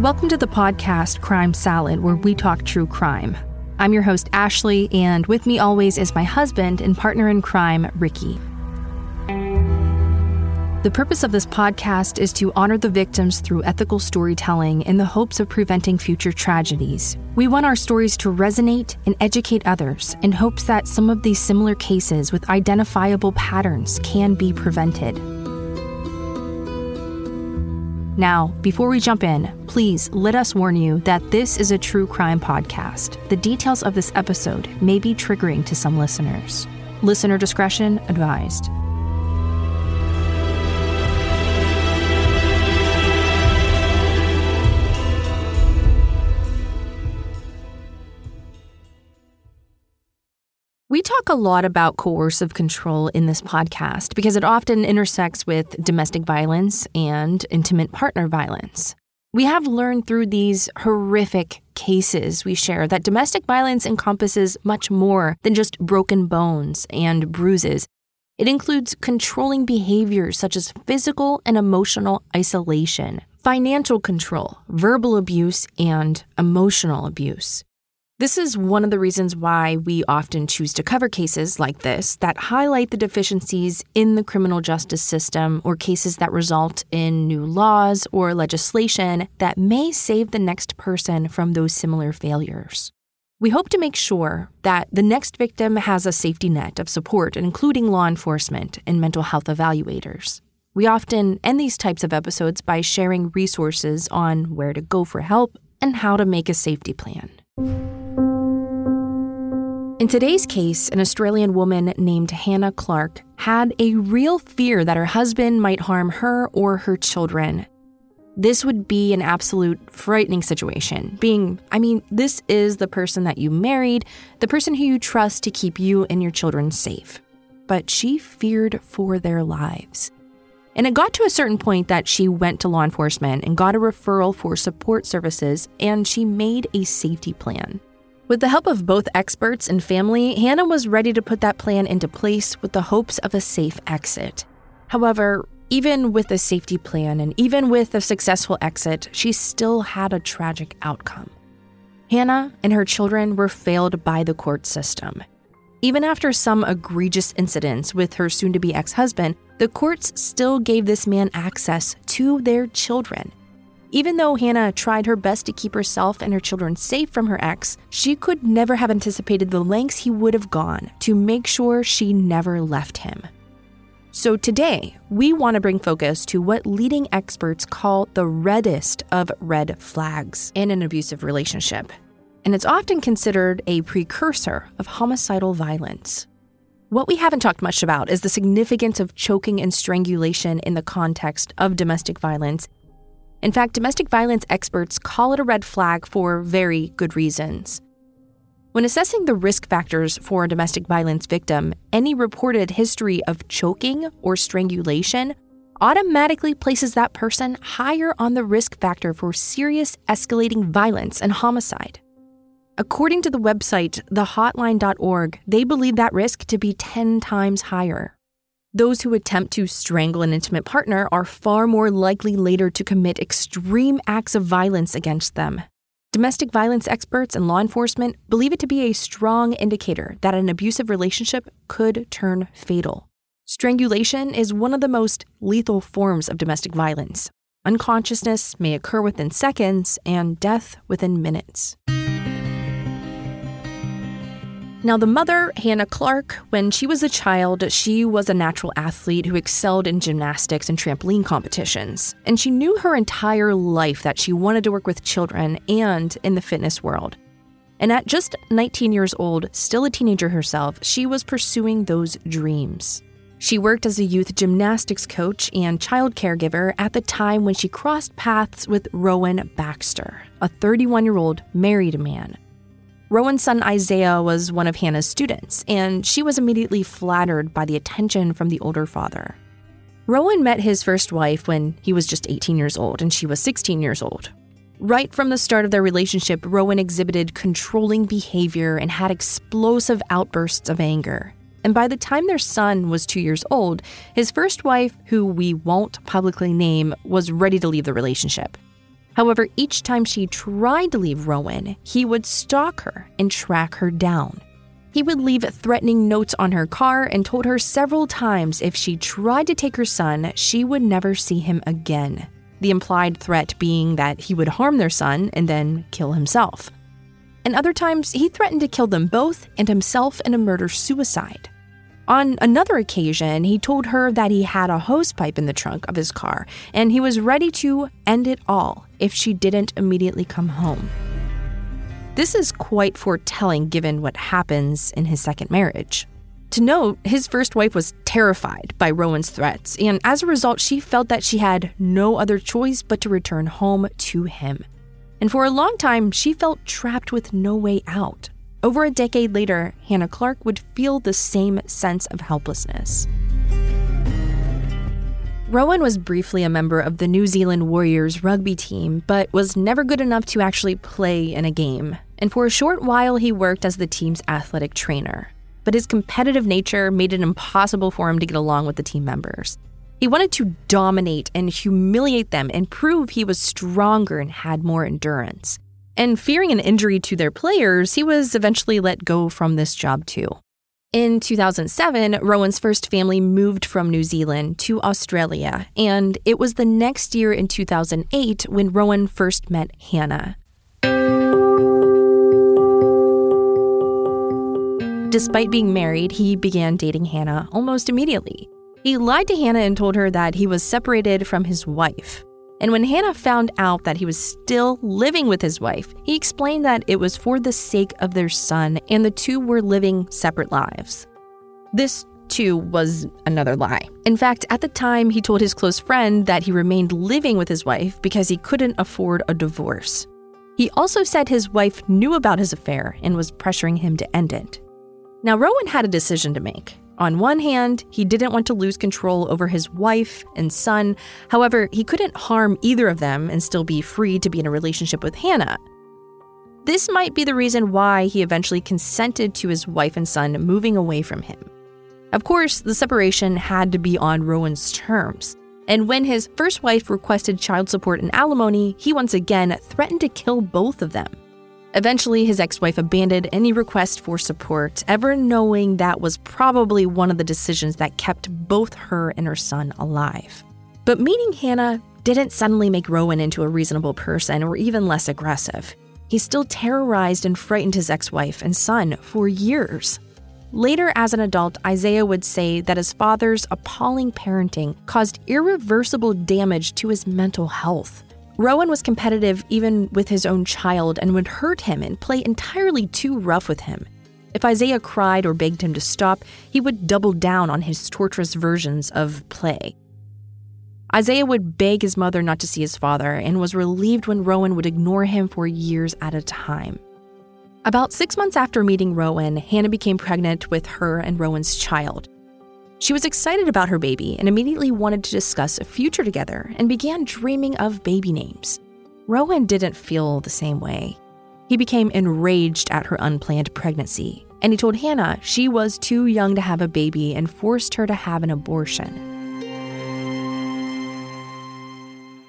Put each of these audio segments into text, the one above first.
Welcome to the podcast Crime Salad, where we talk true crime. I'm your host, Ashley, and with me always is my husband and partner in crime, Ricky. The purpose of this podcast is to honor the victims through ethical storytelling in the hopes of preventing future tragedies. We want our stories to resonate and educate others in hopes that some of these similar cases with identifiable patterns can be prevented. Now, before we jump in, please let us warn you that this is a true crime podcast. The details of this episode may be triggering to some listeners. Listener discretion advised. We talk a lot about coercive control in this podcast because it often intersects with domestic violence and intimate partner violence. We have learned through these horrific cases we share that domestic violence encompasses much more than just broken bones and bruises. It includes controlling behaviors such as physical and emotional isolation, financial control, verbal abuse, and emotional abuse. This is one of the reasons why we often choose to cover cases like this that highlight the deficiencies in the criminal justice system or cases that result in new laws or legislation that may save the next person from those similar failures. We hope to make sure that the next victim has a safety net of support, including law enforcement and mental health evaluators. We often end these types of episodes by sharing resources on where to go for help and how to make a safety plan. In today's case, an Australian woman named Hannah Clarke had a real fear that her husband might harm her or her children. This would be an absolute frightening situation. Being, I mean, this is the person that you married, the person who you trust to keep you and your children safe. But she feared for their lives. And it got to a certain point that she went to law enforcement and got a referral for support services, and she made a safety plan. With the help of both experts and family, Hannah was ready to put that plan into place with the hopes of a safe exit. However, even with a safety plan and even with a successful exit, she still had a tragic outcome. Hannah and her children were failed by the court system. Even after some egregious incidents with her soon to be ex husband, the courts still gave this man access to their children. Even though Hannah tried her best to keep herself and her children safe from her ex, she could never have anticipated the lengths he would have gone to make sure she never left him. So today, we want to bring focus to what leading experts call the reddest of red flags in an abusive relationship. And it's often considered a precursor of homicidal violence. What we haven't talked much about is the significance of choking and strangulation in the context of domestic violence in fact, domestic violence experts call it a red flag for very good reasons. When assessing the risk factors for a domestic violence victim, any reported history of choking or strangulation automatically places that person higher on the risk factor for serious escalating violence and homicide. According to the website thehotline.org, they believe that risk to be 10 times higher. Those who attempt to strangle an intimate partner are far more likely later to commit extreme acts of violence against them. Domestic violence experts and law enforcement believe it to be a strong indicator that an abusive relationship could turn fatal. Strangulation is one of the most lethal forms of domestic violence. Unconsciousness may occur within seconds and death within minutes. Now, the mother, Hannah Clarke, when she was a child, she was a natural athlete who excelled in gymnastics and trampoline competitions. And she knew her entire life that she wanted to work with children and in the fitness world. And at just 19 years old, still a teenager herself, she was pursuing those dreams. She worked as a youth gymnastics coach and child caregiver at the time when she crossed paths with Rowan Baxter, a 31 year old married man. Rowan's son Isaiah was one of Hannah's students, and she was immediately flattered by the attention from the older father. Rowan met his first wife when he was just 18 years old and she was 16 years old. Right from the start of their relationship, Rowan exhibited controlling behavior and had explosive outbursts of anger. And by the time their son was two years old, his first wife, who we won't publicly name, was ready to leave the relationship. However, each time she tried to leave Rowan, he would stalk her and track her down. He would leave threatening notes on her car and told her several times if she tried to take her son, she would never see him again. The implied threat being that he would harm their son and then kill himself. And other times, he threatened to kill them both and himself in a murder suicide. On another occasion, he told her that he had a hosepipe in the trunk of his car and he was ready to end it all if she didn't immediately come home. This is quite foretelling given what happens in his second marriage. To note, his first wife was terrified by Rowan's threats, and as a result, she felt that she had no other choice but to return home to him. And for a long time, she felt trapped with no way out. Over a decade later, Hannah Clarke would feel the same sense of helplessness. Rowan was briefly a member of the New Zealand Warriors rugby team, but was never good enough to actually play in a game and for a short while he worked as the team's athletic trainer. But his competitive nature made it impossible for him to get along with the team members. He wanted to dominate and humiliate them and prove he was stronger and had more endurance. And fearing an injury to their players, he was eventually let go from this job too. In 2007, Rowan's first family moved from New Zealand to Australia, and it was the next year in 2008 when Rowan first met Hannah. Despite being married, he began dating Hannah almost immediately. He lied to Hannah and told her that he was separated from his wife. And when Hannah found out that he was still living with his wife, he explained that it was for the sake of their son and the two were living separate lives. This, too, was another lie. In fact, at the time, he told his close friend that he remained living with his wife because he couldn't afford a divorce. He also said his wife knew about his affair and was pressuring him to end it. Now, Rowan had a decision to make. On one hand, he didn't want to lose control over his wife and son. However, he couldn't harm either of them and still be free to be in a relationship with Hannah. This might be the reason why he eventually consented to his wife and son moving away from him. Of course, the separation had to be on Rowan's terms. And when his first wife requested child support and alimony, he once again threatened to kill both of them. Eventually, his ex wife abandoned any request for support, ever knowing that was probably one of the decisions that kept both her and her son alive. But meeting Hannah didn't suddenly make Rowan into a reasonable person or even less aggressive. He still terrorized and frightened his ex wife and son for years. Later, as an adult, Isaiah would say that his father's appalling parenting caused irreversible damage to his mental health. Rowan was competitive even with his own child and would hurt him and play entirely too rough with him. If Isaiah cried or begged him to stop, he would double down on his torturous versions of play. Isaiah would beg his mother not to see his father and was relieved when Rowan would ignore him for years at a time. About six months after meeting Rowan, Hannah became pregnant with her and Rowan's child. She was excited about her baby and immediately wanted to discuss a future together and began dreaming of baby names. Rowan didn't feel the same way. He became enraged at her unplanned pregnancy, and he told Hannah she was too young to have a baby and forced her to have an abortion.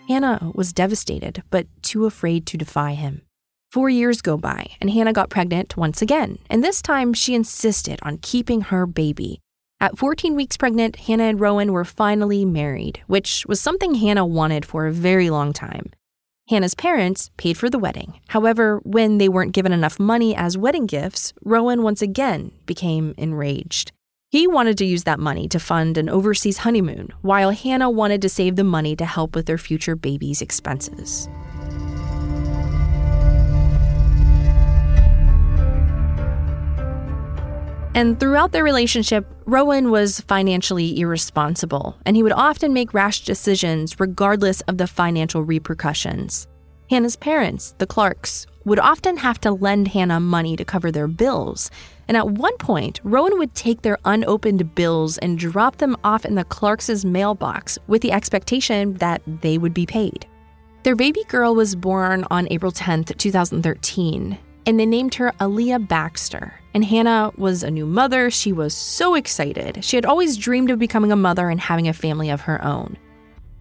Hannah was devastated, but too afraid to defy him. Four years go by, and Hannah got pregnant once again, and this time she insisted on keeping her baby at 14 weeks pregnant, Hannah and Rowan were finally married, which was something Hannah wanted for a very long time. Hannah's parents paid for the wedding. However, when they weren't given enough money as wedding gifts, Rowan once again became enraged. He wanted to use that money to fund an overseas honeymoon, while Hannah wanted to save the money to help with their future baby's expenses. And throughout their relationship, Rowan was financially irresponsible, and he would often make rash decisions regardless of the financial repercussions. Hannah's parents, the Clarkes, would often have to lend Hannah money to cover their bills. And at one point, Rowan would take their unopened bills and drop them off in the Clarkes' mailbox with the expectation that they would be paid. Their baby girl was born on April 10, 2013, and they named her Aaliyah Baxter. And Hannah was a new mother. She was so excited. She had always dreamed of becoming a mother and having a family of her own.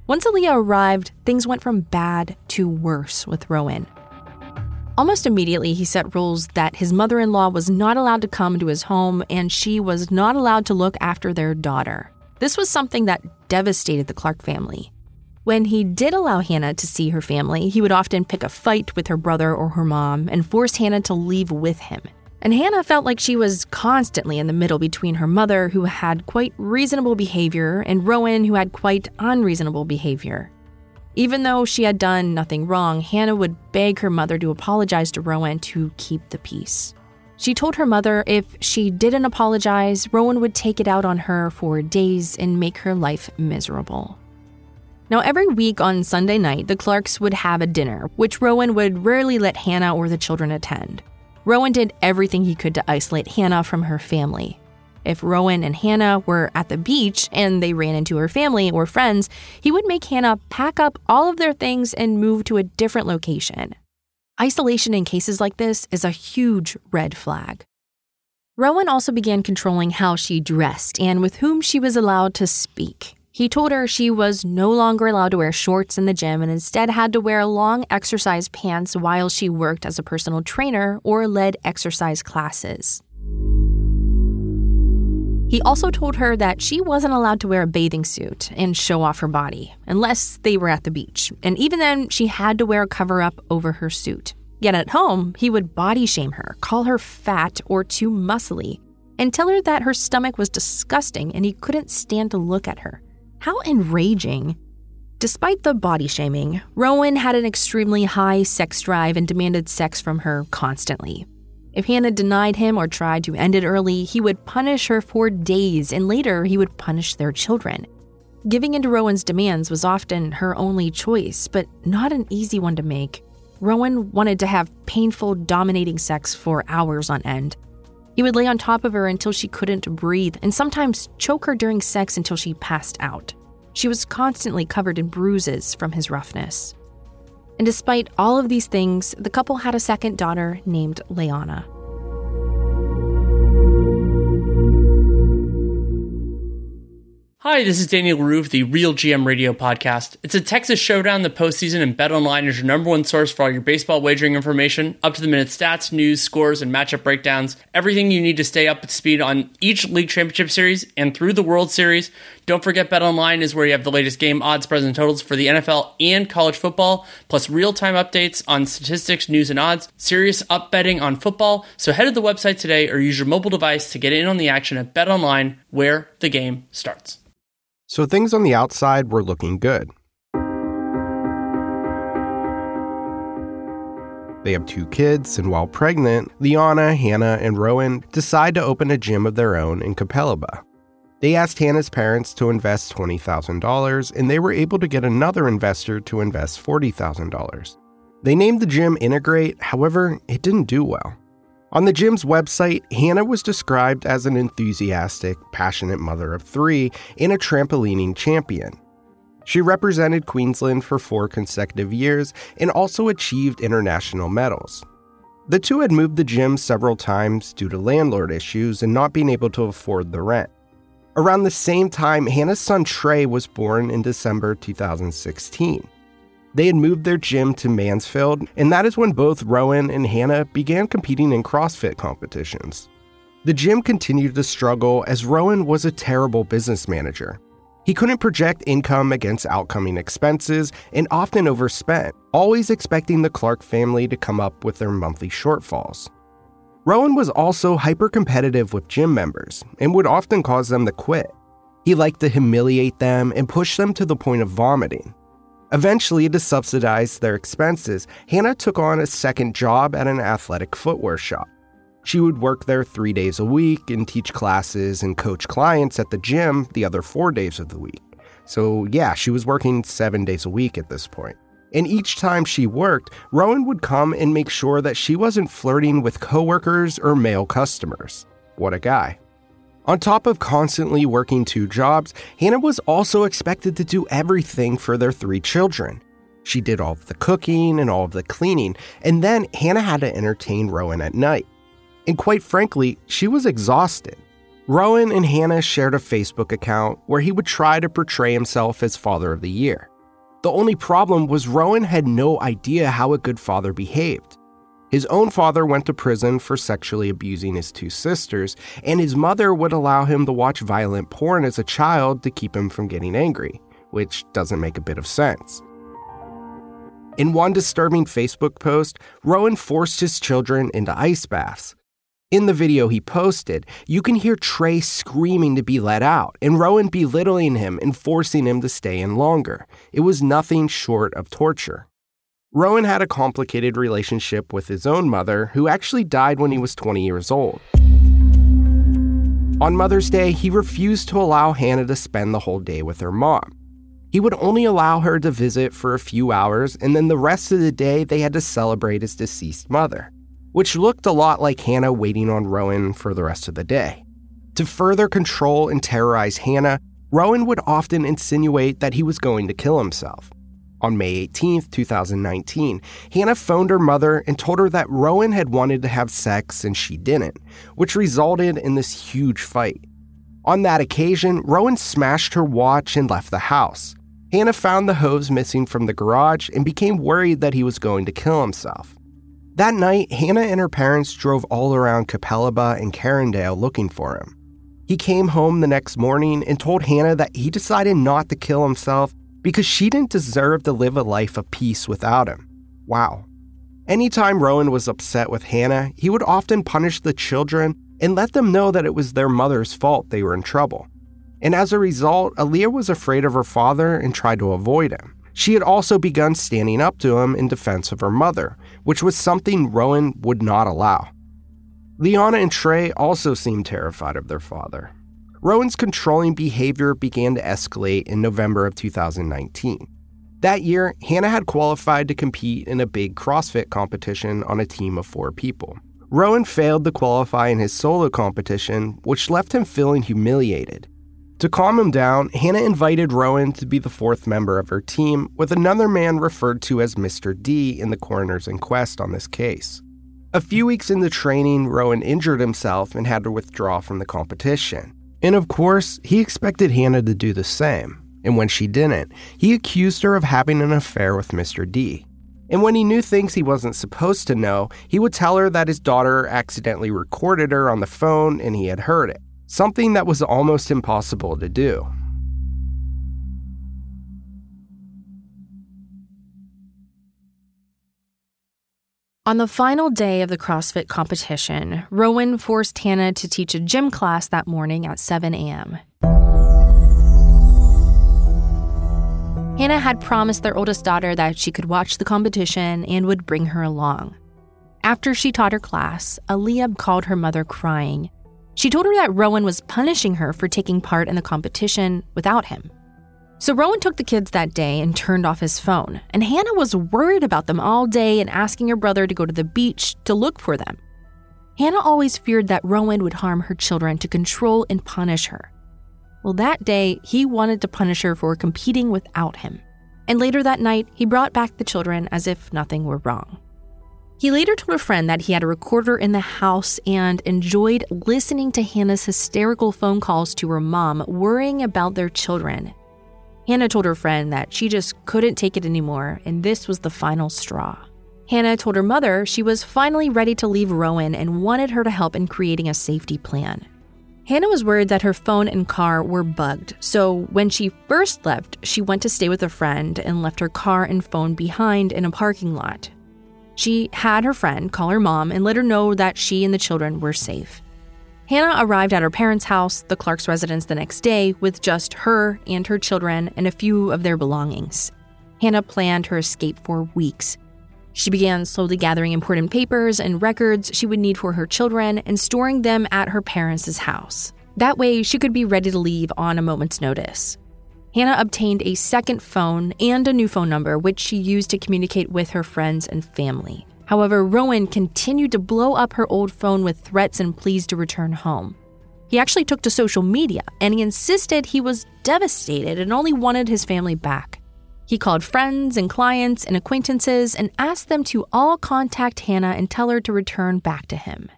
Once Aaliyah arrived, things went from bad to worse with Rowan. Almost immediately, he set rules that his mother in law was not allowed to come to his home and she was not allowed to look after their daughter. This was something that devastated the Clarke family. When he did allow Hannah to see her family, he would often pick a fight with her brother or her mom and force Hannah to leave with him. And Hannah felt like she was constantly in the middle between her mother, who had quite reasonable behavior, and Rowan, who had quite unreasonable behavior. Even though she had done nothing wrong, Hannah would beg her mother to apologize to Rowan to keep the peace. She told her mother if she didn't apologize, Rowan would take it out on her for days and make her life miserable. Now, every week on Sunday night, the Clarkes would have a dinner, which Rowan would rarely let Hannah or the children attend. Rowan did everything he could to isolate Hannah from her family. If Rowan and Hannah were at the beach and they ran into her family or friends, he would make Hannah pack up all of their things and move to a different location. Isolation in cases like this is a huge red flag. Rowan also began controlling how she dressed and with whom she was allowed to speak. He told her she was no longer allowed to wear shorts in the gym and instead had to wear long exercise pants while she worked as a personal trainer or led exercise classes. He also told her that she wasn't allowed to wear a bathing suit and show off her body unless they were at the beach. And even then, she had to wear a cover up over her suit. Yet at home, he would body shame her, call her fat or too muscly, and tell her that her stomach was disgusting and he couldn't stand to look at her. How enraging. Despite the body shaming, Rowan had an extremely high sex drive and demanded sex from her constantly. If Hannah denied him or tried to end it early, he would punish her for days, and later he would punish their children. Giving in to Rowan's demands was often her only choice, but not an easy one to make. Rowan wanted to have painful, dominating sex for hours on end. He would lay on top of her until she couldn't breathe, and sometimes choke her during sex until she passed out. She was constantly covered in bruises from his roughness. And despite all of these things, the couple had a second daughter named Laianah. Hi, this is Daniel Roof, the Real GM Radio podcast. It's a Texas showdown the postseason, and BetOnline is your number one source for all your baseball wagering information, up to the minute stats, news, scores, and matchup breakdowns. Everything you need to stay up to speed on each league championship series and through the World Series. Don't forget BetOnline is where you have the latest game odds, spreads, and totals for the NFL and college football, plus real-time updates on statistics, news, and odds. Serious up betting on football. So head to the website today or use your mobile device to get in on the action at BetOnline, where the game starts. So things on the outside were looking good. They have two kids, and while pregnant, Laianah, Hannah, and Rowan decide to open a gym of their own in Capalaba. They asked Hannah's parents to invest $20,000, and they were able to get another investor to invest $40,000. They named the gym Integrate, however, it didn't do well. On the gym's website, Hannah was described as an enthusiastic, passionate mother of three and a trampolining champion. She represented Queensland for four consecutive years and also achieved international medals. The two had moved the gym several times due to landlord issues and not being able to afford the rent. Around the same time, Hannah's son Trey was born in December 2016. They had moved their gym to Mansfield, and that is when both Rowan and Hannah began competing in CrossFit competitions. The gym continued to struggle as Rowan was a terrible business manager. He couldn't project income against outcoming expenses and often overspent, always expecting the Clarke family to come up with their monthly shortfalls. Rowan was also hyper competitive with gym members and would often cause them to quit. He liked to humiliate them and push them to the point of vomiting. Eventually, to subsidize their expenses, Hannah took on a second job at an athletic footwear shop. She would work there three days a week and teach classes and coach clients at the gym the other four days of the week. So, yeah, she was working seven days a week at this point. And each time she worked, Rowan would come and make sure that she wasn't flirting with coworkers or male customers. What a guy. On top of constantly working two jobs, Hannah was also expected to do everything for their three children. She did all of the cooking and all of the cleaning, and then Hannah had to entertain Rowan at night. And quite frankly, she was exhausted. Rowan and Hannah shared a Facebook account where he would try to portray himself as father of the year. The only problem was Rowan had no idea how a good father behaved. His own father went to prison for sexually abusing his two sisters, and his mother would allow him to watch violent porn as a child to keep him from getting angry, which doesn't make a bit of sense. In one disturbing Facebook post, Rowan forced his children into ice baths. In the video he posted, you can hear Trey screaming to be let out and Rowan belittling him and forcing him to stay in longer. It was nothing short of torture. Rowan had a complicated relationship with his own mother, who actually died when he was 20 years old. On Mother's Day, he refused to allow Hannah to spend the whole day with her mom. He would only allow her to visit for a few hours, and then the rest of the day they had to celebrate his deceased mother, which looked a lot like Hannah waiting on Rowan for the rest of the day. To further control and terrorize Hannah, Rowan would often insinuate that he was going to kill himself. On May 18, 2019, Hannah phoned her mother and told her that Rowan had wanted to have sex and she didn't, which resulted in this huge fight. On that occasion, Rowan smashed her watch and left the house. Hannah found the hose missing from the garage and became worried that he was going to kill himself. That night, Hannah and her parents drove all around Capalaba and Carindale looking for him. He came home the next morning and told Hannah that he decided not to kill himself because she didn't deserve to live a life of peace without him. Wow. Anytime Rowan was upset with Hannah, he would often punish the children and let them know that it was their mother's fault they were in trouble. And as a result, Aaliyah was afraid of her father and tried to avoid him. She had also begun standing up to him in defense of her mother, which was something Rowan would not allow. Laianah and Trey also seemed terrified of their father. Rowan's controlling behavior began to escalate in November of 2019. That year, Hannah had qualified to compete in a big CrossFit competition on a team of four people. Rowan failed to qualify in his solo competition, which left him feeling humiliated. To calm him down, Hannah invited Rowan to be the fourth member of her team, with another man referred to as Mr. D in the coroner's inquest on this case. A few weeks into training, Rowan injured himself and had to withdraw from the competition. And of course, he expected Hannah to do the same. And when she didn't, he accused her of having an affair with Mr. D. And when he knew things he wasn't supposed to know, he would tell her that his daughter accidentally recorded her on the phone and he had heard it, something that was almost impossible to do. On the final day of the CrossFit competition, Rowan forced Hannah to teach a gym class that morning at 7 a.m. Hannah had promised their oldest daughter that she could watch the competition and would bring her along. After she taught her class, Aaliyah called her mother crying. She told her that Rowan was punishing her for taking part in the competition without him. So Rowan took the kids that day and turned off his phone, and Hannah was worried about them all day and asking her brother to go to the beach to look for them. Hannah always feared that Rowan would harm her children to control and punish her. Well, that day, he wanted to punish her for competing without him. And later that night, he brought back the children as if nothing were wrong. He later told a friend that he had a recorder in the house and enjoyed listening to Hannah's hysterical phone calls to her mom, worrying about their children Hannah told her friend that she just couldn't take it anymore, and this was the final straw. Hannah told her mother she was finally ready to leave Rowan and wanted her to help in creating a safety plan. Hannah was worried that her phone and car were bugged, so when she first left, she went to stay with a friend and left her car and phone behind in a parking lot. She had her friend call her mom and let her know that she and the children were safe. Hannah arrived at her parents' house, the Clarkes' residence, the next day with just her and her children and a few of their belongings. Hannah planned her escape for weeks. She began slowly gathering important papers and records she would need for her children and storing them at her parents' house. That way, she could be ready to leave on a moment's notice. Hannah obtained a second phone and a new phone number, which she used to communicate with her friends and family. However, Rowan continued to blow up her old phone with threats and pleas to return home. He actually took to social media and he insisted he was devastated and only wanted his family back. He called friends and clients and acquaintances and asked them to all contact Hannah and tell her to return back to him.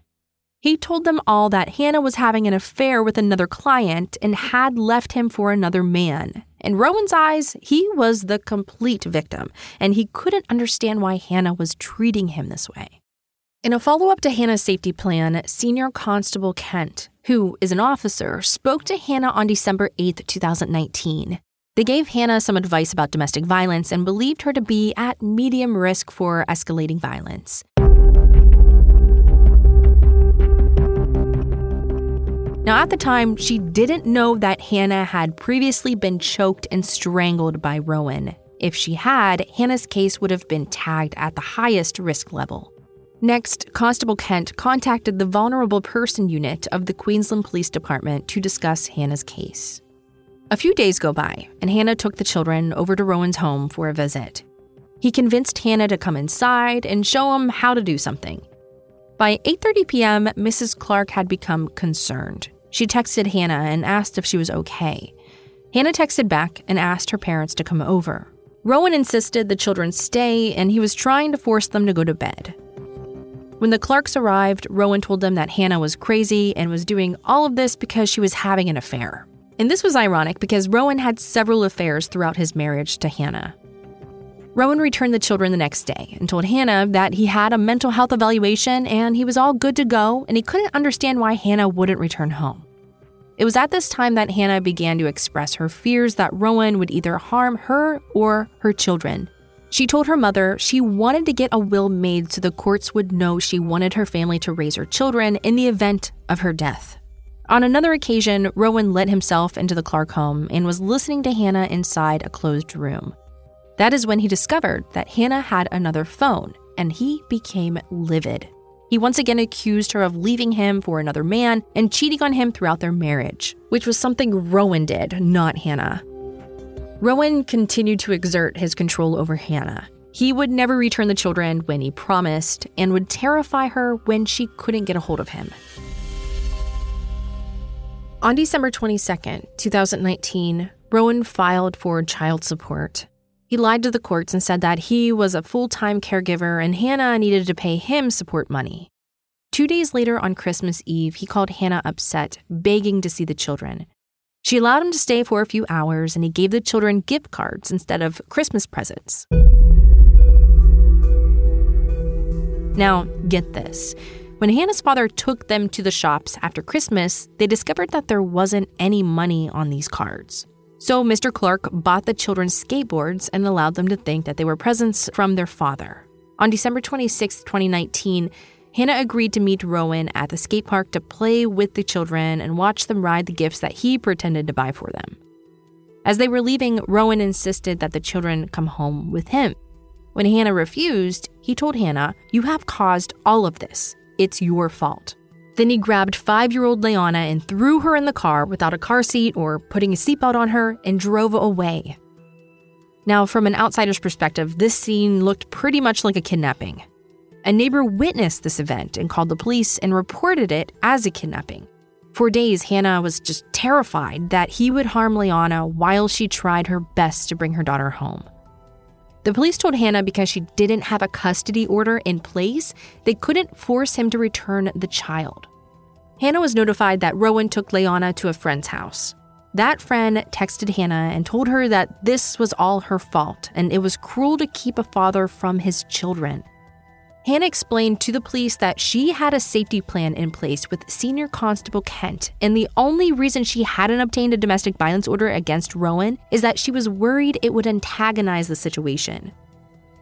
He told them all that Hannah was having an affair with another client and had left him for another man, In Rowan's eyes, he was the complete victim, and he couldn't understand why Hannah was treating him this way. In a follow up to Hannah's safety plan, Senior Constable Kent, who is an officer, spoke to Hannah on December 8, 2019. They gave Hannah some advice about domestic violence and believed her to be at medium risk for escalating violence. Now, at the time, she didn't know that Hannah had previously been choked and strangled by Rowan. If she had, Hannah's case would have been tagged at the highest risk level. Next, Constable Kent contacted the Vulnerable Person Unit of the Queensland Police Department to discuss Hannah's case. A few days go by, and Hannah took the children over to Rowan's home for a visit. He convinced Hannah to come inside and show him how to do something. By 8:30 p.m., Mrs. Clarke had become concerned. She texted Hannah and asked if she was okay. Hannah texted back and asked her parents to come over. Rowan insisted the children stay, and he was trying to force them to go to bed. When the Clarkes arrived, Rowan told them that Hannah was crazy and was doing all of this because she was having an affair. And this was ironic because Rowan had several affairs throughout his marriage to Hannah. Rowan returned the children the next day and told Hannah that he had a mental health evaluation and he was all good to go, and he couldn't understand why Hannah wouldn't return home. It was at this time that Hannah began to express her fears that Rowan would either harm her or her children. She told her mother she wanted to get a will made so the courts would know she wanted her family to raise her children in the event of her death. On another occasion, Rowan let himself into the Clarke home and was listening to Hannah inside a closed room. That is when he discovered that Hannah had another phone, and he became livid. He once again accused her of leaving him for another man and cheating on him throughout their marriage, which was something Rowan did, not Hannah. Rowan continued to exert his control over Hannah. He would never return the children when he promised and would terrify her when she couldn't get a hold of him. On December 22, 2019, Rowan filed for child support. He lied to the courts and said that he was a full time caregiver and Hannah needed to pay him support money. Two days later, on Christmas Eve, he called Hannah upset, begging to see the children. She allowed him to stay for a few hours and he gave the children gift cards instead of Christmas presents. Now, get this. When Hannah's father took them to the shops after Christmas, they discovered that there wasn't any money on these cards. So Mr. Clarke bought the children skateboards and allowed them to think that they were presents from their father. On December 26, 2019, Hannah agreed to meet Rowan at the skate park to play with the children and watch them ride the gifts that he pretended to buy for them. As they were leaving, Rowan insisted that the children come home with him. When Hannah refused, he told Hannah, You have caused all of this. It's your fault. Then he grabbed five year old Laianah and threw her in the car without a car seat or putting a seatbelt on her and drove away. Now, from an outsider's perspective, this scene looked pretty much like a kidnapping. A neighbor witnessed this event and called the police and reported it as a kidnapping. For days, Hannah was just terrified that he would harm Laianah while she tried her best to bring her daughter home. The police told Hannah because she didn't have a custody order in place, they couldn't force him to return the child. Hannah was notified that Rowan took Laianah to a friend's house. That friend texted Hannah and told her that this was all her fault and it was cruel to keep a father from his children. Hannah explained to the police that she had a safety plan in place with Senior Constable Kent, and the only reason she hadn't obtained a domestic violence order against Rowan is that she was worried it would antagonize the situation.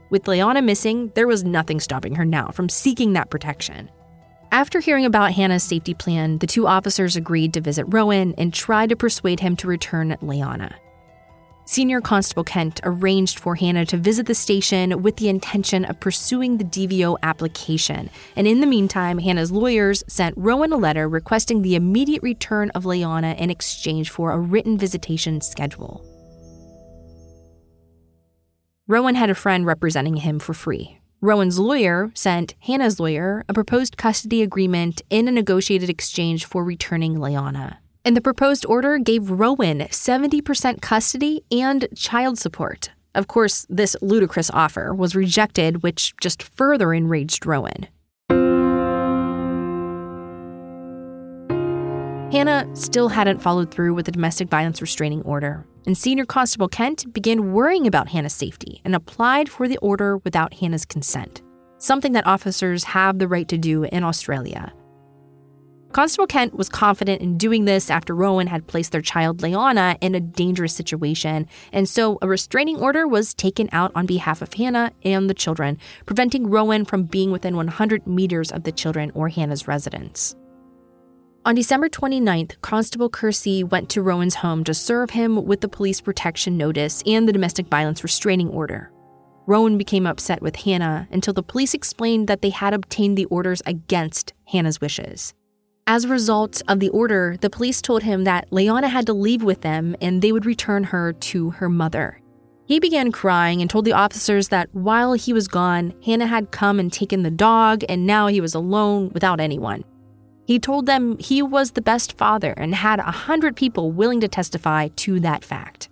With Laianah missing, there was nothing stopping her now from seeking that protection. After hearing about Hannah's safety plan, the two officers agreed to visit Rowan and try to persuade him to return Laianah. Senior Constable Kent arranged for Hannah to visit the station with the intention of pursuing the DVO application. And in the meantime, Hannah's lawyers sent Rowan a letter requesting the immediate return of Laianah in exchange for a written visitation schedule. Rowan had a friend representing him for free. Rowan's lawyer sent Hannah's lawyer a proposed custody agreement in a negotiated exchange for returning Laianah and the proposed order gave Rowan 70% custody and child support. Of course, this ludicrous offer was rejected, which just further enraged Rowan. Hannah still hadn't followed through with the domestic violence restraining order. And Senior Constable Kent began worrying about Hannah's safety and applied for the order without Hannah's consent, something that officers have the right to do in Australia. Constable Kent was confident in doing this after Rowan had placed their child Laianah in a dangerous situation, and so a restraining order was taken out on behalf of Hannah and the children, preventing Rowan from being within 100 meters of the children or Hannah's residence. On December 29th, Constable Kersey went to Rowan's home to serve him with the police protection notice and the domestic violence restraining order. Rowan became upset with Hannah until the police explained that they had obtained the orders against Hannah's wishes. As a result of the order, the police told him that Laianah had to leave with them and they would return her to her mother. He began crying and told the officers that while he was gone, Hannah had come and taken the dog, and now he was alone without anyone. He told them he was the best father and had a hundred people willing to testify to that fact.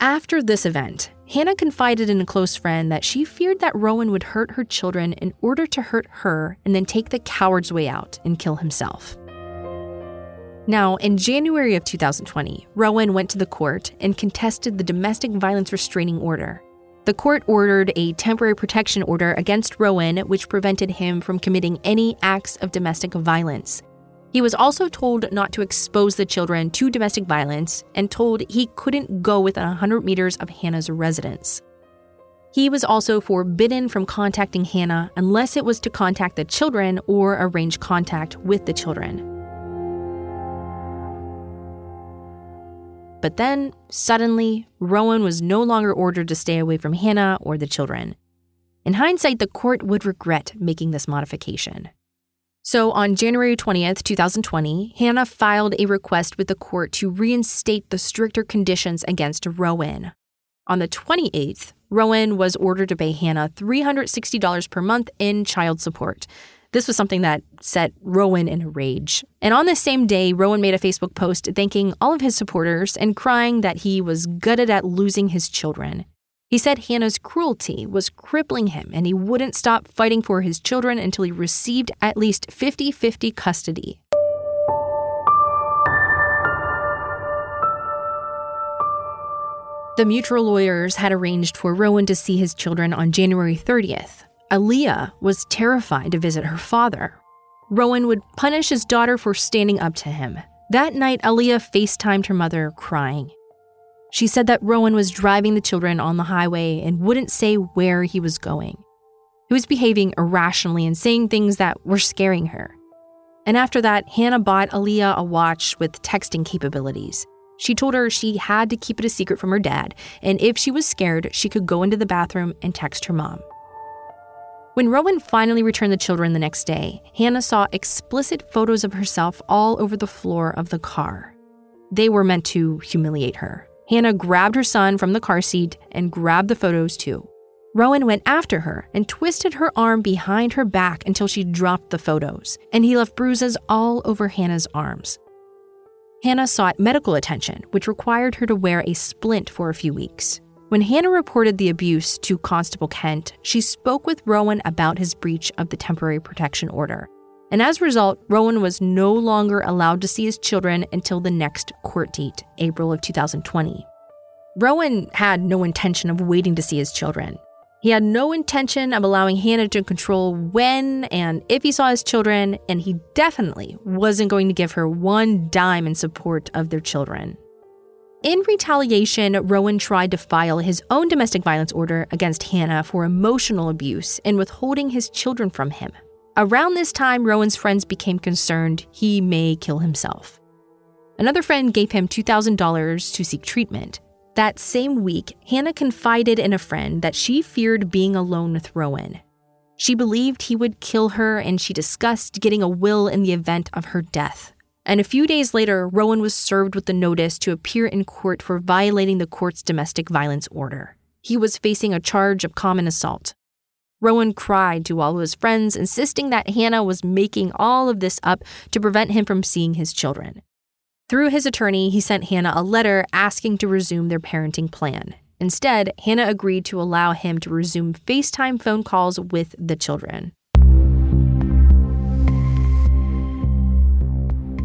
After this event, Hannah confided in a close friend that she feared that Rowan would hurt her children in order to hurt her and then take the coward's way out and kill himself. Now, in January of 2020, Rowan went to the court and contested the domestic violence restraining order. The court ordered a temporary protection order against Rowan, which prevented him from committing any acts of domestic violence. He was also told not to expose the children to domestic violence and told he couldn't go within 100 meters of Hannah's residence. He was also forbidden from contacting Hannah unless it was to contact the children or arrange contact with the children. But then, suddenly, Rowan was no longer ordered to stay away from Hannah or the children. In hindsight, the court would regret making this modification. So on January 20th, 2020, Hannah filed a request with the court to reinstate the stricter conditions against Rowan. On the 28th, Rowan was ordered to pay Hannah $360 per month in child support, this was something that set Rowan in a rage. And on the same day, Rowan made a Facebook post thanking all of his supporters and crying that he was gutted at losing his children. He said Hannah's cruelty was crippling him and he wouldn't stop fighting for his children until he received at least 50 50 custody. The mutual lawyers had arranged for Rowan to see his children on January 30th, Aaliyah was terrified to visit her father. Rowan would punish his daughter for standing up to him. That night, Aaliyah FaceTimed her mother crying. She said that Rowan was driving the children on the highway and wouldn't say where he was going. He was behaving irrationally and saying things that were scaring her. And after that, Hannah bought Aaliyah a watch with texting capabilities. She told her she had to keep it a secret from her dad, and if she was scared, she could go into the bathroom and text her mom. When Rowan finally returned the children the next day, Hannah saw explicit photos of herself all over the floor of the car. They were meant to humiliate her. Hannah grabbed her son from the car seat and grabbed the photos too. Rowan went after her and twisted her arm behind her back until she dropped the photos, and he left bruises all over Hannah's arms. Hannah sought medical attention, which required her to wear a splint for a few weeks. When Hannah reported the abuse to Constable Kent, she spoke with Rowan about his breach of the temporary protection order. And as a result, Rowan was no longer allowed to see his children until the next court date, April of 2020. Rowan had no intention of waiting to see his children. He had no intention of allowing Hannah to control when and if he saw his children, and he definitely wasn't going to give her one dime in support of their children. In retaliation, Rowan tried to file his own domestic violence order against Hannah for emotional abuse and withholding his children from him. Around this time, Rowan's friends became concerned he may kill himself. Another friend gave him $2,000 to seek treatment. That same week, Hannah confided in a friend that she feared being alone with Rowan. She believed he would kill her and she discussed getting a will in the event of her death. And a few days later, Rowan was served with the notice to appear in court for violating the court's domestic violence order. He was facing a charge of common assault. Rowan cried to all of his friends, insisting that Hannah was making all of this up to prevent him from seeing his children. Through his attorney, he sent Hannah a letter asking to resume their parenting plan. Instead, Hannah agreed to allow him to resume FaceTime phone calls with the children.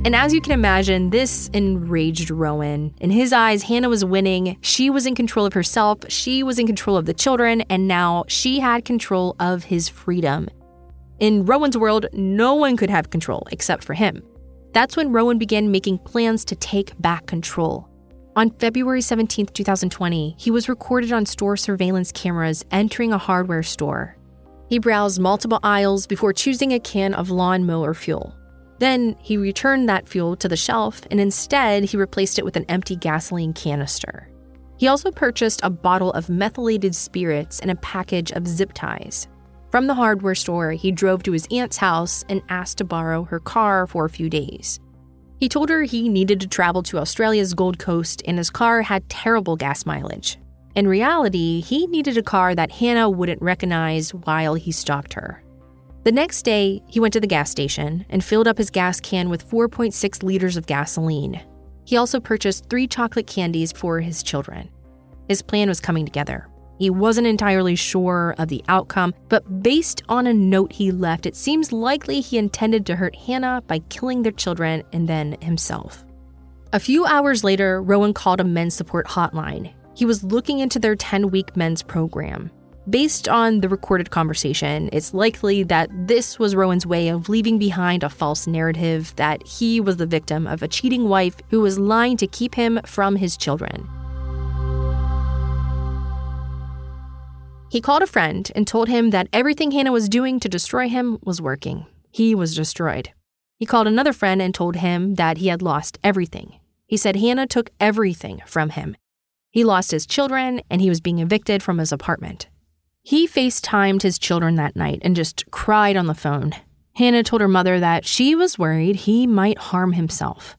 And as you can imagine, this enraged Rowan. In his eyes, Hannah was winning. She was in control of herself, she was in control of the children, and now she had control of his freedom. In Rowan's world, no one could have control except for him. That's when Rowan began making plans to take back control. On February 17, 2020, he was recorded on store surveillance cameras entering a hardware store. He browsed multiple aisles before choosing a can of lawnmower fuel. Then he returned that fuel to the shelf and instead he replaced it with an empty gasoline canister. He also purchased a bottle of methylated spirits and a package of zip ties. From the hardware store, he drove to his aunt's house and asked to borrow her car for a few days. He told her he needed to travel to Australia's Gold Coast and his car had terrible gas mileage. In reality, he needed a car that Hannah wouldn't recognize while he stalked her. The next day, he went to the gas station and filled up his gas can with 4.6 liters of gasoline. He also purchased three chocolate candies for his children. His plan was coming together. He wasn't entirely sure of the outcome, but based on a note he left, it seems likely he intended to hurt Hannah by killing their children and then himself. A few hours later, Rowan called a men's support hotline. He was looking into their 10 week men's program. Based on the recorded conversation, it's likely that this was Rowan's way of leaving behind a false narrative that he was the victim of a cheating wife who was lying to keep him from his children. He called a friend and told him that everything Hannah was doing to destroy him was working. He was destroyed. He called another friend and told him that he had lost everything. He said Hannah took everything from him. He lost his children and he was being evicted from his apartment. He FaceTimed his children that night and just cried on the phone. Hannah told her mother that she was worried he might harm himself.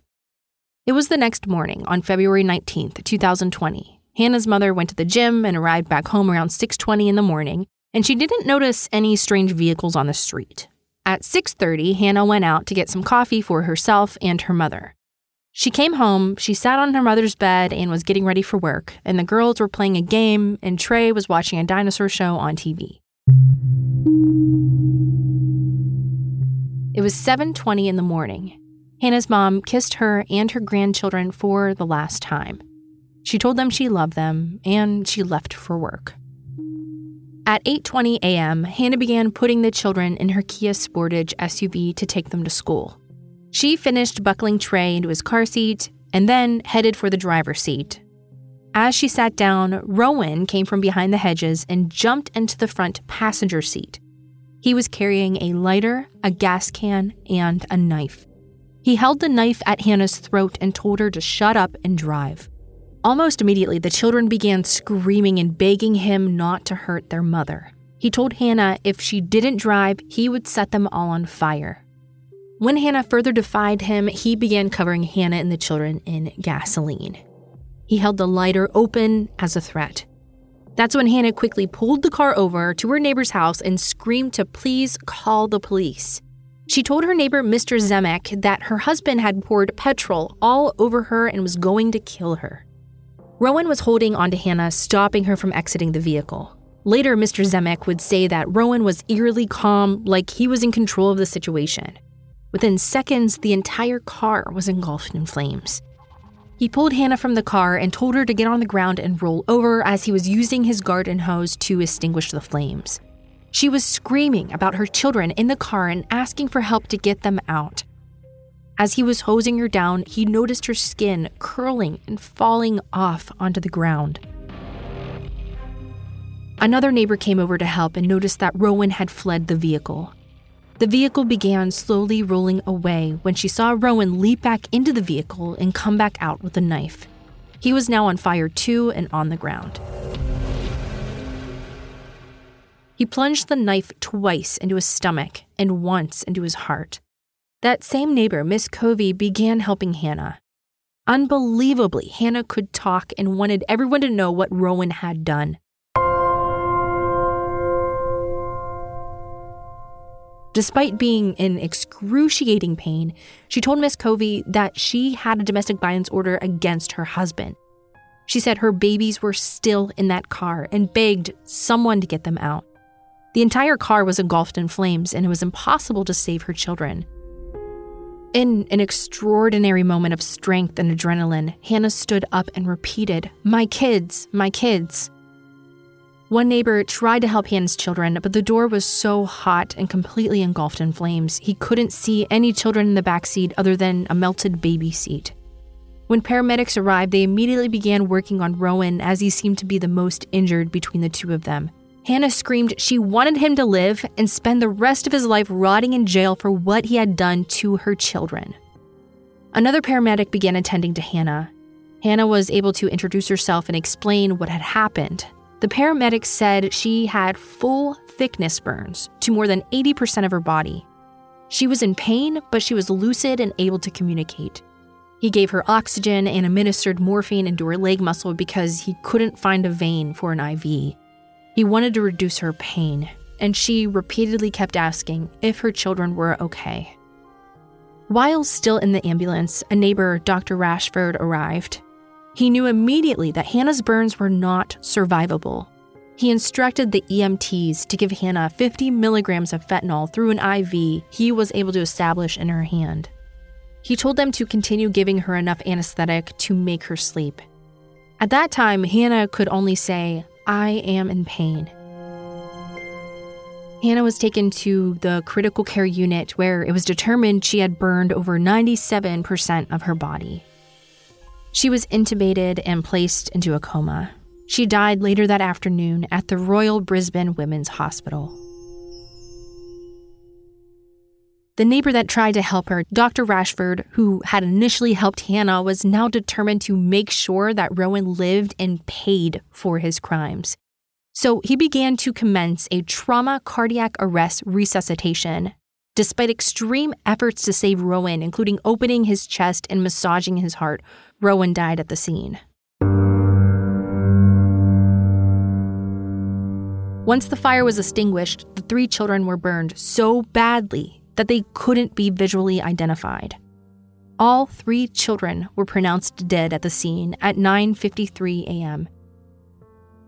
It was the next morning, on February 19th, 2020. Hannah's mother went to the gym and arrived back home around 6:20 in the morning, and she didn't notice any strange vehicles on the street. At 6:30, Hannah went out to get some coffee for herself and her mother. She came home, she sat on her mother's bed and was getting ready for work, and the girls were playing a game, and Trey was watching a dinosaur show on TV. It was 7:20 in the morning. Hannah's mom kissed her and her grandchildren for the last time. She told them she loved them and she left for work. At 8:20 a.m., Hannah began putting the children in her Kia Sportage SUV to take them to school. She finished buckling Trey into his car seat and then headed for the driver's seat. As she sat down, Rowan came from behind the hedges and jumped into the front passenger seat. He was carrying a lighter, a gas can, and a knife. He held the knife at Hannah's throat and told her to shut up and drive. Almost immediately, the children began screaming and begging him not to hurt their mother. He told Hannah if she didn't drive, he would set them all on fire. When Hannah further defied him, he began covering Hannah and the children in gasoline. He held the lighter open as a threat. That's when Hannah quickly pulled the car over to her neighbor's house and screamed to please call the police. She told her neighbor, Mr. Zemek, that her husband had poured petrol all over her and was going to kill her. Rowan was holding onto Hannah, stopping her from exiting the vehicle. Later, Mr. Zemek would say that Rowan was eerily calm, like he was in control of the situation. Within seconds, the entire car was engulfed in flames. He pulled Hannah from the car and told her to get on the ground and roll over as he was using his garden hose to extinguish the flames. She was screaming about her children in the car and asking for help to get them out. As he was hosing her down, he noticed her skin curling and falling off onto the ground. Another neighbor came over to help and noticed that Rowan had fled the vehicle. The vehicle began slowly rolling away when she saw Rowan leap back into the vehicle and come back out with a knife. He was now on fire too and on the ground. He plunged the knife twice into his stomach and once into his heart. That same neighbor, Miss Covey, began helping Hannah. Unbelievably, Hannah could talk and wanted everyone to know what Rowan had done. Despite being in excruciating pain, she told Miss Covey that she had a domestic violence order against her husband. She said her babies were still in that car and begged someone to get them out. The entire car was engulfed in flames and it was impossible to save her children. In an extraordinary moment of strength and adrenaline, Hannah stood up and repeated, My kids, my kids. One neighbor tried to help Hannah's children, but the door was so hot and completely engulfed in flames, he couldn't see any children in the back seat other than a melted baby seat. When paramedics arrived, they immediately began working on Rowan as he seemed to be the most injured between the two of them. Hannah screamed she wanted him to live and spend the rest of his life rotting in jail for what he had done to her children. Another paramedic began attending to Hannah. Hannah was able to introduce herself and explain what had happened. The paramedics said she had full thickness burns to more than 80% of her body. She was in pain, but she was lucid and able to communicate. He gave her oxygen and administered morphine into her leg muscle because he couldn't find a vein for an IV. He wanted to reduce her pain, and she repeatedly kept asking if her children were okay. While still in the ambulance, a neighbor, Dr. Rashford, arrived. He knew immediately that Hannah's burns were not survivable. He instructed the EMTs to give Hannah 50 milligrams of fentanyl through an IV he was able to establish in her hand. He told them to continue giving her enough anesthetic to make her sleep. At that time, Hannah could only say, I am in pain. Hannah was taken to the critical care unit where it was determined she had burned over 97% of her body. She was intubated and placed into a coma. She died later that afternoon at the Royal Brisbane Women's Hospital. The neighbor that tried to help her, Dr. Rashford, who had initially helped Hannah, was now determined to make sure that Rowan lived and paid for his crimes. So he began to commence a trauma cardiac arrest resuscitation. Despite extreme efforts to save Rowan, including opening his chest and massaging his heart, Rowan died at the scene. Once the fire was extinguished, the three children were burned so badly that they couldn't be visually identified. All three children were pronounced dead at the scene at 9:53 a.m.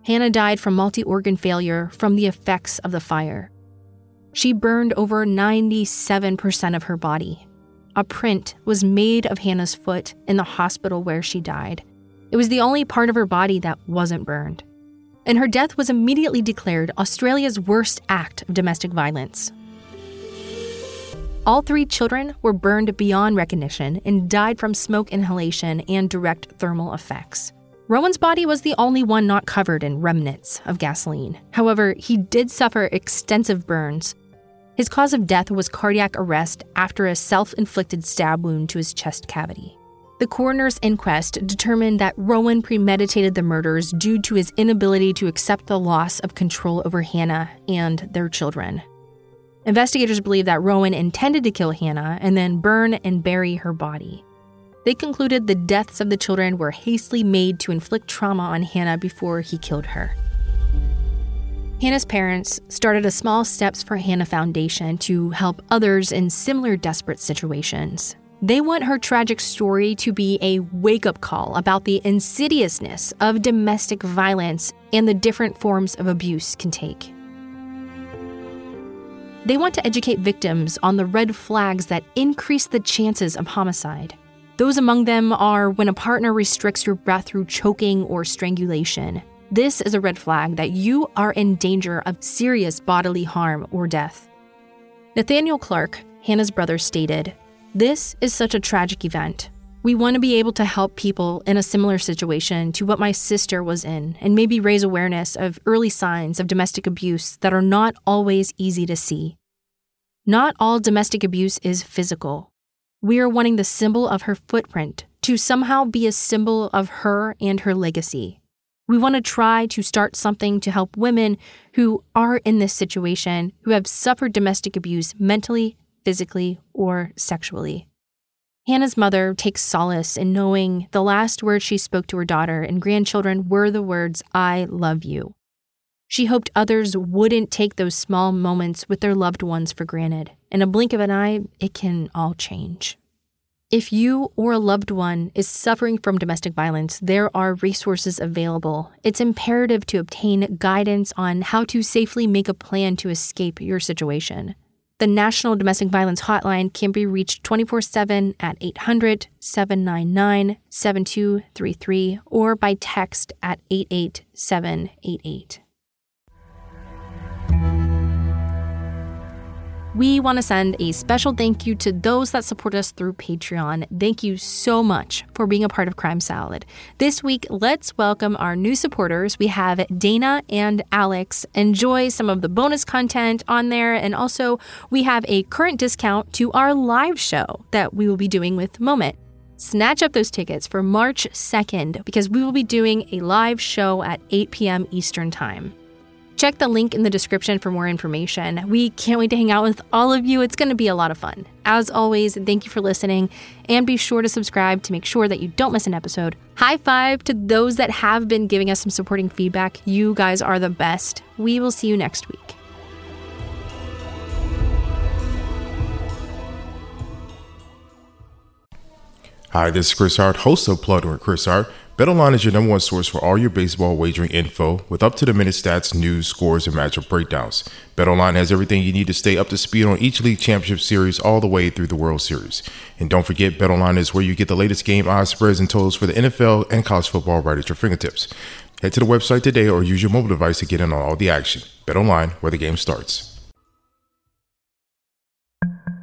Hannah died from multi-organ failure from the effects of the fire. She burned over 97% of her body. A print was made of Hannah's foot in the hospital where she died. It was the only part of her body that wasn't burned. And her death was immediately declared Australia's worst act of domestic violence. All three children were burned beyond recognition and died from smoke inhalation and direct thermal effects. Rowan's body was the only one not covered in remnants of gasoline. However, he did suffer extensive burns. His cause of death was cardiac arrest after a self inflicted stab wound to his chest cavity. The coroner's inquest determined that Rowan premeditated the murders due to his inability to accept the loss of control over Hannah and their children. Investigators believe that Rowan intended to kill Hannah and then burn and bury her body. They concluded the deaths of the children were hastily made to inflict trauma on Hannah before he killed her. Hannah's parents started a Small Steps for Hannah Foundation to help others in similar desperate situations. They want her tragic story to be a wake up call about the insidiousness of domestic violence and the different forms of abuse can take. They want to educate victims on the red flags that increase the chances of homicide. Those among them are when a partner restricts your breath through choking or strangulation. This is a red flag that you are in danger of serious bodily harm or death. Nathaniel Clarke, Hannah's brother, stated This is such a tragic event. We want to be able to help people in a similar situation to what my sister was in and maybe raise awareness of early signs of domestic abuse that are not always easy to see. Not all domestic abuse is physical. We are wanting the symbol of her footprint to somehow be a symbol of her and her legacy. We want to try to start something to help women who are in this situation who have suffered domestic abuse mentally, physically, or sexually. Hannah's mother takes solace in knowing the last words she spoke to her daughter and grandchildren were the words, I love you. She hoped others wouldn't take those small moments with their loved ones for granted. In a blink of an eye, it can all change. If you or a loved one is suffering from domestic violence, there are resources available. It's imperative to obtain guidance on how to safely make a plan to escape your situation. The National Domestic Violence Hotline can be reached 24 7 at 800 799 7233 or by text at 88788. We want to send a special thank you to those that support us through Patreon. Thank you so much for being a part of Crime Salad. This week, let's welcome our new supporters. We have Dana and Alex. Enjoy some of the bonus content on there. And also, we have a current discount to our live show that we will be doing with Moment. Snatch up those tickets for March 2nd because we will be doing a live show at 8 p.m. Eastern Time. Check the link in the description for more information. We can't wait to hang out with all of you. It's going to be a lot of fun. As always, thank you for listening and be sure to subscribe to make sure that you don't miss an episode. High five to those that have been giving us some supporting feedback. You guys are the best. We will see you next week. Hi, this is Chris Hart, host of Plugged with Chris Hart. BetOnline is your number one source for all your baseball wagering info with up to the minute stats, news, scores, and matchup breakdowns. BetOnline has everything you need to stay up to speed on each league championship series all the way through the World Series. And don't forget, BetOnline is where you get the latest game odds, spreads, and totals for the NFL and college football right at your fingertips. Head to the website today or use your mobile device to get in on all the action. BetOnline, where the game starts.